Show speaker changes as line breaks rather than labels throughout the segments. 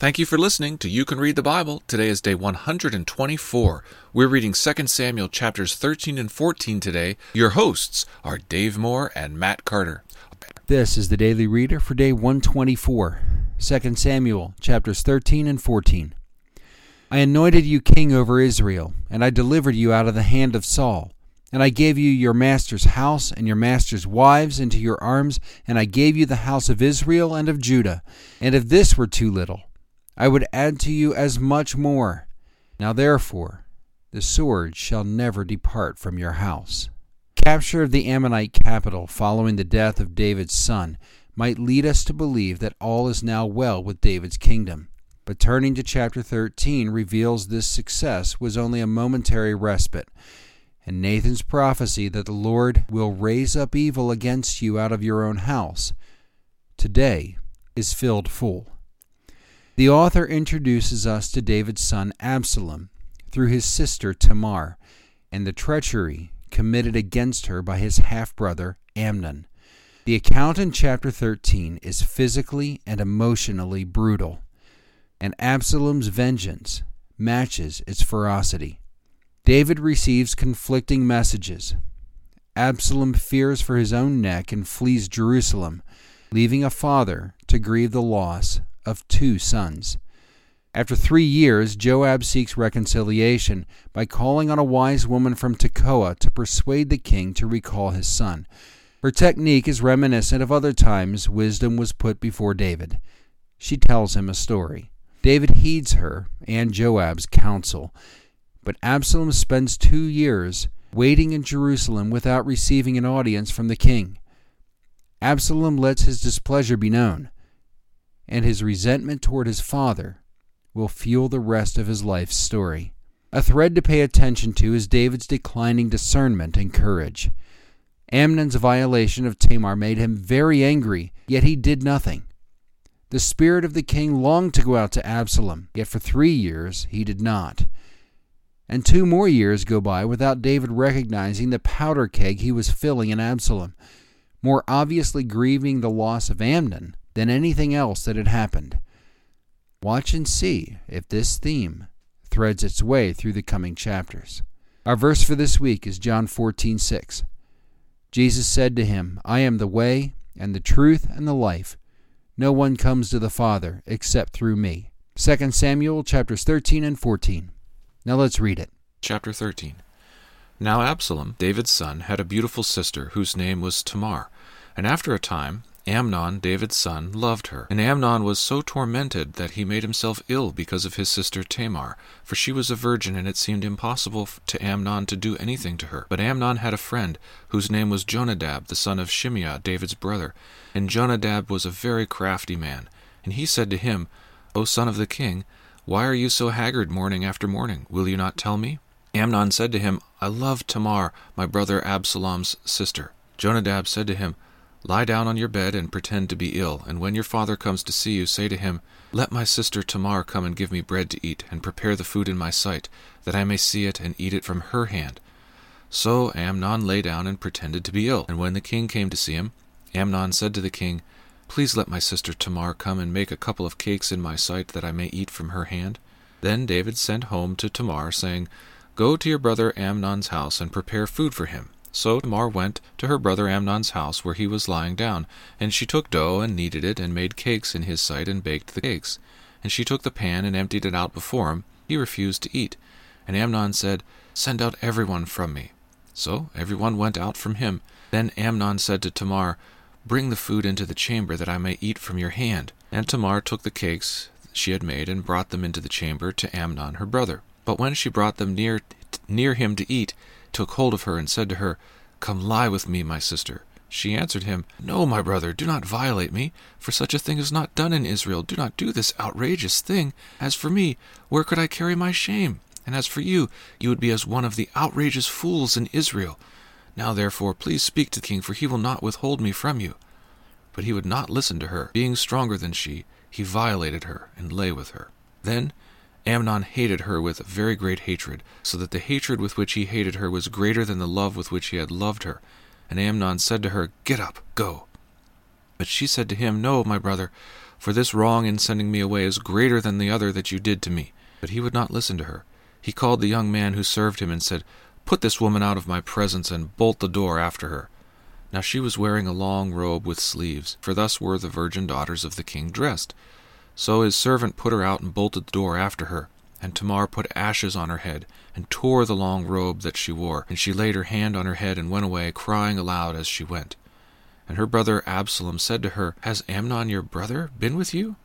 Thank you for listening to You Can Read the Bible. Today is day 124. We're reading 2 Samuel chapters 13 and 14 today. Your hosts are Dave Moore and Matt Carter.
This is the Daily Reader for day 124, 2 Samuel chapters 13 and 14. I anointed you king over Israel, and I delivered you out of the hand of Saul. And I gave you your master's house and your master's wives into your arms, and I gave you the house of Israel and of Judah. And if this were too little, I would add to you as much more. Now therefore, the sword shall never depart from your house. Capture of the Ammonite capital following the death of David's son might lead us to believe that all is now well with David's kingdom. But turning to chapter 13 reveals this success was only a momentary respite, and Nathan's prophecy that the Lord will raise up evil against you out of your own house today is filled full. The author introduces us to David's son Absalom through his sister Tamar and the treachery committed against her by his half brother Amnon. The account in chapter 13 is physically and emotionally brutal, and Absalom's vengeance matches its ferocity. David receives conflicting messages. Absalom fears for his own neck and flees Jerusalem, leaving a father to grieve the loss of two sons. After three years, Joab seeks reconciliation by calling on a wise woman from Tekoa to persuade the king to recall his son. Her technique is reminiscent of other times wisdom was put before David. She tells him a story. David heeds her and Joab's counsel, but Absalom spends two years waiting in Jerusalem without receiving an audience from the king. Absalom lets his displeasure be known and his resentment toward his father will fuel the rest of his life's story. A thread to pay attention to is David's declining discernment and courage. Amnon's violation of Tamar made him very angry, yet he did nothing. The spirit of the king longed to go out to Absalom, yet for three years he did not. And two more years go by without David recognizing the powder keg he was filling in Absalom, more obviously grieving the loss of Amnon than anything else that had happened. Watch and see if this theme threads its way through the coming chapters. Our verse for this week is John 14:6. Jesus said to him, I am the way and the truth and the life. No one comes to the Father except through me. 2 Samuel chapters 13 and 14. Now let's read it.
Chapter 13. Now Absalom, David's son, had a beautiful sister whose name was Tamar. And after a time, Amnon, David's son, loved her. And Amnon was so tormented that he made himself ill because of his sister Tamar, for she was a virgin, and it seemed impossible to Amnon to do anything to her. But Amnon had a friend, whose name was Jonadab, the son of Shimeah, David's brother. And Jonadab was a very crafty man. And he said to him, O son of the king, why are you so haggard morning after morning? Will you not tell me? Amnon said to him, I love Tamar, my brother Absalom's sister. Jonadab said to him, Lie down on your bed and pretend to be ill, and when your father comes to see you, say to him, Let my sister Tamar come and give me bread to eat, and prepare the food in my sight, that I may see it and eat it from her hand. So Amnon lay down and pretended to be ill. And when the king came to see him, Amnon said to the king, Please let my sister Tamar come and make a couple of cakes in my sight, that I may eat from her hand. Then David sent home to Tamar, saying, Go to your brother Amnon's house and prepare food for him. So Tamar went to her brother Amnon's house where he was lying down, and she took dough and kneaded it, and made cakes in his sight, and baked the cakes. And she took the pan and emptied it out before him. He refused to eat. And Amnon said, Send out every one from me. So every one went out from him. Then Amnon said to Tamar, Bring the food into the chamber, that I may eat from your hand. And Tamar took the cakes she had made, and brought them into the chamber to Amnon her brother. But when she brought them near, near him to eat, took hold of her and said to her, Come lie with me, my sister. She answered him, No, my brother, do not violate me, for such a thing is not done in Israel. Do not do this outrageous thing. As for me, where could I carry my shame? And as for you, you would be as one of the outrageous fools in Israel. Now therefore, please speak to the king, for he will not withhold me from you. But he would not listen to her. Being stronger than she, he violated her and lay with her. Then Amnon hated her with very great hatred, so that the hatred with which he hated her was greater than the love with which he had loved her. And Amnon said to her, Get up, go. But she said to him, No, my brother, for this wrong in sending me away is greater than the other that you did to me. But he would not listen to her. He called the young man who served him and said, Put this woman out of my presence and bolt the door after her. Now she was wearing a long robe with sleeves, for thus were the virgin daughters of the king dressed. So his servant put her out and bolted the door after her. And Tamar put ashes on her head, and tore the long robe that she wore. And she laid her hand on her head and went away, crying aloud as she went. And her brother Absalom said to her, Has Amnon your brother been with you?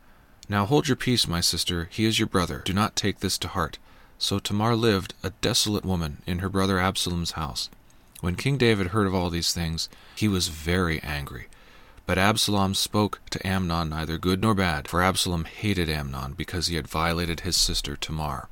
Now hold your peace, my sister, he is your brother. Do not take this to heart. So Tamar lived, a desolate woman, in her brother Absalom's house. When King David heard of all these things, he was very angry. But Absalom spoke to Amnon neither good nor bad, for Absalom hated Amnon because he had violated his sister Tamar.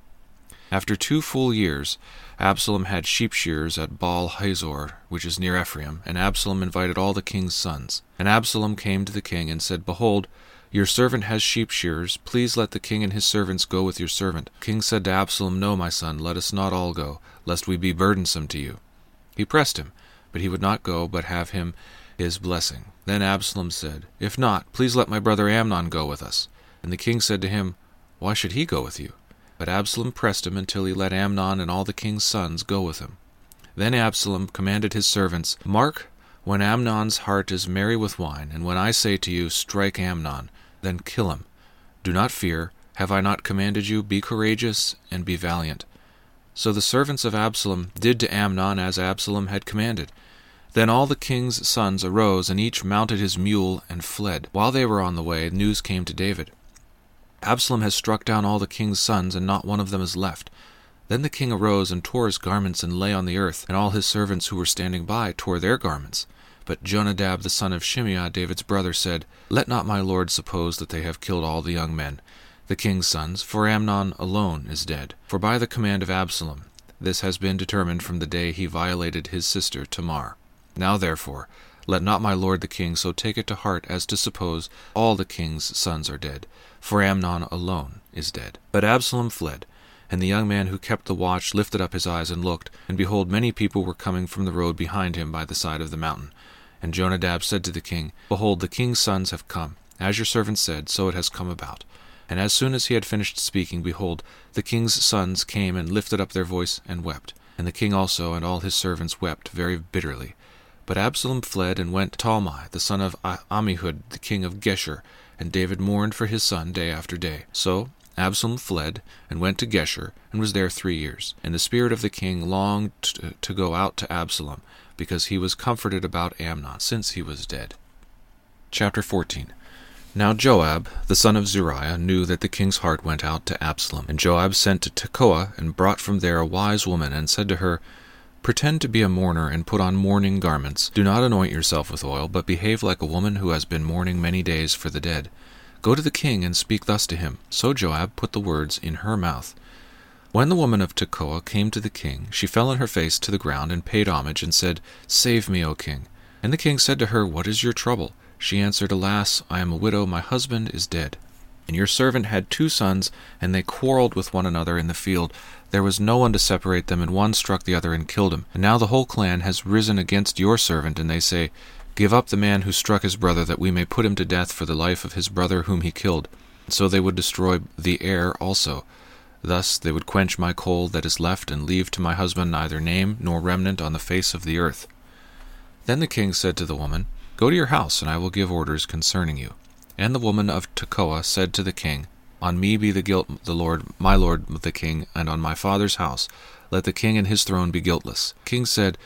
After two full years, Absalom had sheep shears at Baal Hazor, which is near Ephraim, and Absalom invited all the king's sons. And Absalom came to the king and said, Behold, your servant has sheep shearers. Please let the king and his servants go with your servant. King said to Absalom, No, my son, let us not all go, lest we be burdensome to you. He pressed him, but he would not go, but have him his blessing. Then Absalom said, If not, please let my brother Amnon go with us. And the king said to him, Why should he go with you? But Absalom pressed him until he let Amnon and all the king's sons go with him. Then Absalom commanded his servants, Mark when Amnon's heart is merry with wine, and when I say to you, Strike Amnon, then kill him. Do not fear. Have I not commanded you, Be courageous and be valiant? So the servants of Absalom did to Amnon as Absalom had commanded. Then all the king's sons arose, and each mounted his mule and fled. While they were on the way, news came to David. Absalom has struck down all the king's sons, and not one of them is left. Then the king arose and tore his garments and lay on the earth, and all his servants who were standing by tore their garments. But Jonadab the son of Shimeah, David's brother, said, Let not my lord suppose that they have killed all the young men, the king's sons, for Amnon alone is dead. For by the command of Absalom this has been determined from the day he violated his sister Tamar. Now therefore, let not my lord the king so take it to heart as to suppose all the king's sons are dead, for Amnon alone is dead. But Absalom fled, and the young man who kept the watch lifted up his eyes and looked, and behold, many people were coming from the road behind him by the side of the mountain. And Jonadab said to the king, Behold, the king's sons have come. As your servant said, so it has come about. And as soon as he had finished speaking, behold, the king's sons came and lifted up their voice and wept. And the king also and all his servants wept very bitterly. But Absalom fled and went to Talmai, the son of Ammihud, the king of Geshur, and David mourned for his son day after day. So Absalom fled and went to Geshur, and was there three years. And the spirit of the king longed to go out to Absalom, because he was comforted about Amnon, since he was dead. Chapter 14 Now Joab, the son of Zeruiah, knew that the king's heart went out to Absalom. And Joab sent to Tekoa, and brought from there a wise woman, and said to her, Pretend to be a mourner and put on mourning garments. Do not anoint yourself with oil, but behave like a woman who has been mourning many days for the dead. Go to the king and speak thus to him. So Joab put the words in her mouth. When the woman of Tekoa came to the king, she fell on her face to the ground and paid homage, and said, Save me, O king. And the king said to her, What is your trouble? She answered, Alas, I am a widow, my husband is dead. And your servant had two sons, and they quarreled with one another in the field. There was no one to separate them, and one struck the other and killed him. And now the whole clan has risen against your servant, and they say, Give up the man who struck his brother, that we may put him to death for the life of his brother whom he killed. So they would destroy the heir also. Thus they would quench my coal that is left, and leave to my husband neither name nor remnant on the face of the earth. Then the king said to the woman, Go to your house, and I will give orders concerning you. And the woman of Tekoa said to the king, on me be the guilt, the Lord, my lord the king, and on my father's house. Let the king and his throne be guiltless. The king said,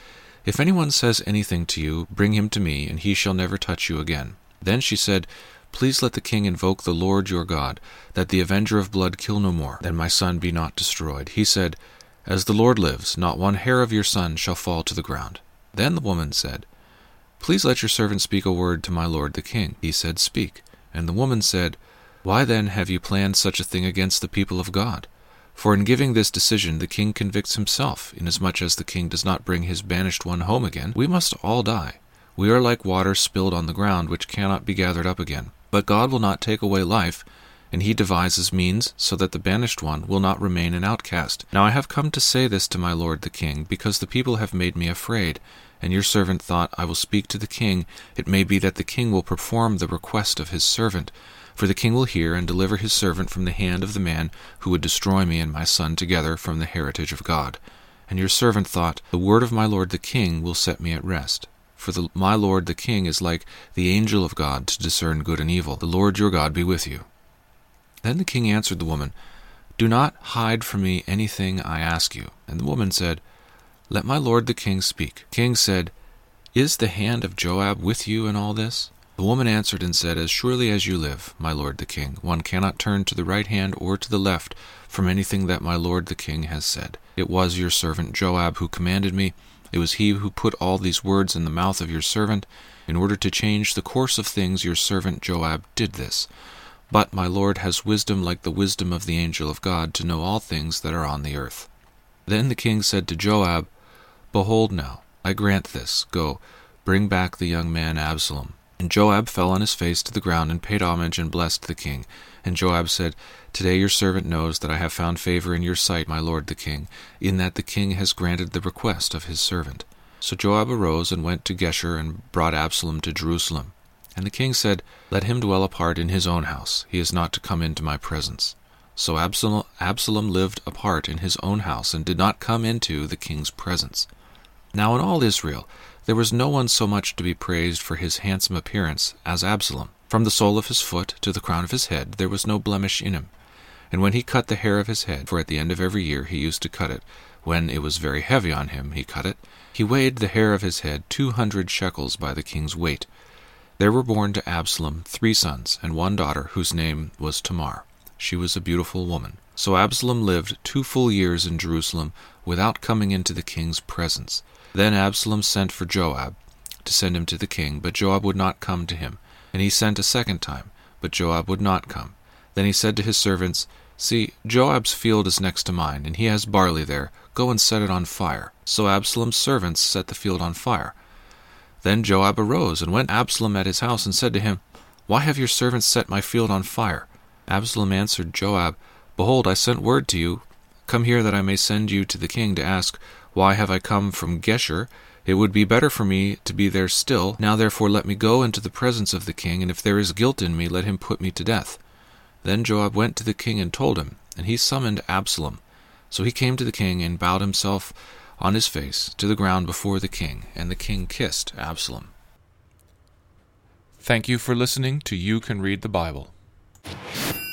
If anyone says anything to you, bring him to me, and he shall never touch you again. Then she said, Please let the king invoke the Lord your God, that the avenger of blood kill no more, that my son be not destroyed. He said, As the Lord lives, not one hair of your son shall fall to the ground. Then the woman said, Please let your servant speak a word to my lord the king. He said, Speak. And the woman said, why then have you planned such a thing against the people of God? For in giving this decision the king convicts himself, inasmuch as the king does not bring his banished one home again. We must all die. We are like water spilled on the ground, which cannot be gathered up again. But God will not take away life, and he devises means so that the banished one will not remain an outcast. Now I have come to say this to my lord the king, because the people have made me afraid, And your servant thought, I will speak to the king. It may be that the king will perform the request of his servant. For the king will hear and deliver his servant from the hand of the man who would destroy me and my son together from the heritage of God. And your servant thought, The word of my lord the king will set me at rest. For the, my lord the king is like the angel of God to discern good and evil. The Lord your God be with you. Then the king answered the woman, Do not hide from me anything I ask you. And the woman said, Let my lord the king speak. King said, Is the hand of Joab with you in all this? The woman answered and said, As surely as you live, my lord the king, one cannot turn to the right hand or to the left from anything that my lord the king has said. It was your servant Joab who commanded me. It was he who put all these words in the mouth of your servant. In order to change the course of things, your servant Joab did this. But my lord has wisdom like the wisdom of the angel of God to know all things that are on the earth. Then the king said to Joab, Behold now, I grant this. Go, bring back the young man Absalom. And Joab fell on his face to the ground and paid homage and blessed the king. And Joab said, Today your servant knows that I have found favor in your sight, my lord the king, in that the king has granted the request of his servant. So Joab arose and went to Geshur and brought Absalom to Jerusalem. And the king said, Let him dwell apart in his own house. He is not to come into my presence. So Absalom, lived apart in his own house and did not come into the king's presence. Now in all Israel there was no one so much to be praised for his handsome appearance as Absalom. From the sole of his foot to the crown of his head there was no blemish in him. And when he cut the hair of his head, for at the end of every year he used to cut it, when it was very heavy on him, he cut it, he weighed the hair of his head two hundred shekels by the king's weight. There were born to Absalom three sons and one daughter, whose name was Tamar. She was a beautiful woman. So Absalom lived two full years in Jerusalem without coming into the king's presence. Then Absalom sent for Joab to send him to the king, but Joab would not come to him. And he sent a second time, but Joab would not come. Then he said to his servants, See, Joab's field is next to mine, and he has barley there. Go and set it on fire. So Absalom's servants set the field on fire. Then Joab arose and went Absalom at his house and said to him, Why have your servants set my field on fire? Absalom answered Joab, Behold, I sent word to you, Come here that I may send you to the king to ask, why have I come from Geshur? It would be better for me to be there still. Now therefore let me go into the presence of the king, and if there is guilt in me, let him put me to death. Then Joab went to the king and told him, and he summoned Absalom. So he came to the king and bowed himself on his face to the ground before the king, and the king kissed Absalom. Thank you for listening to You Can Read the Bible you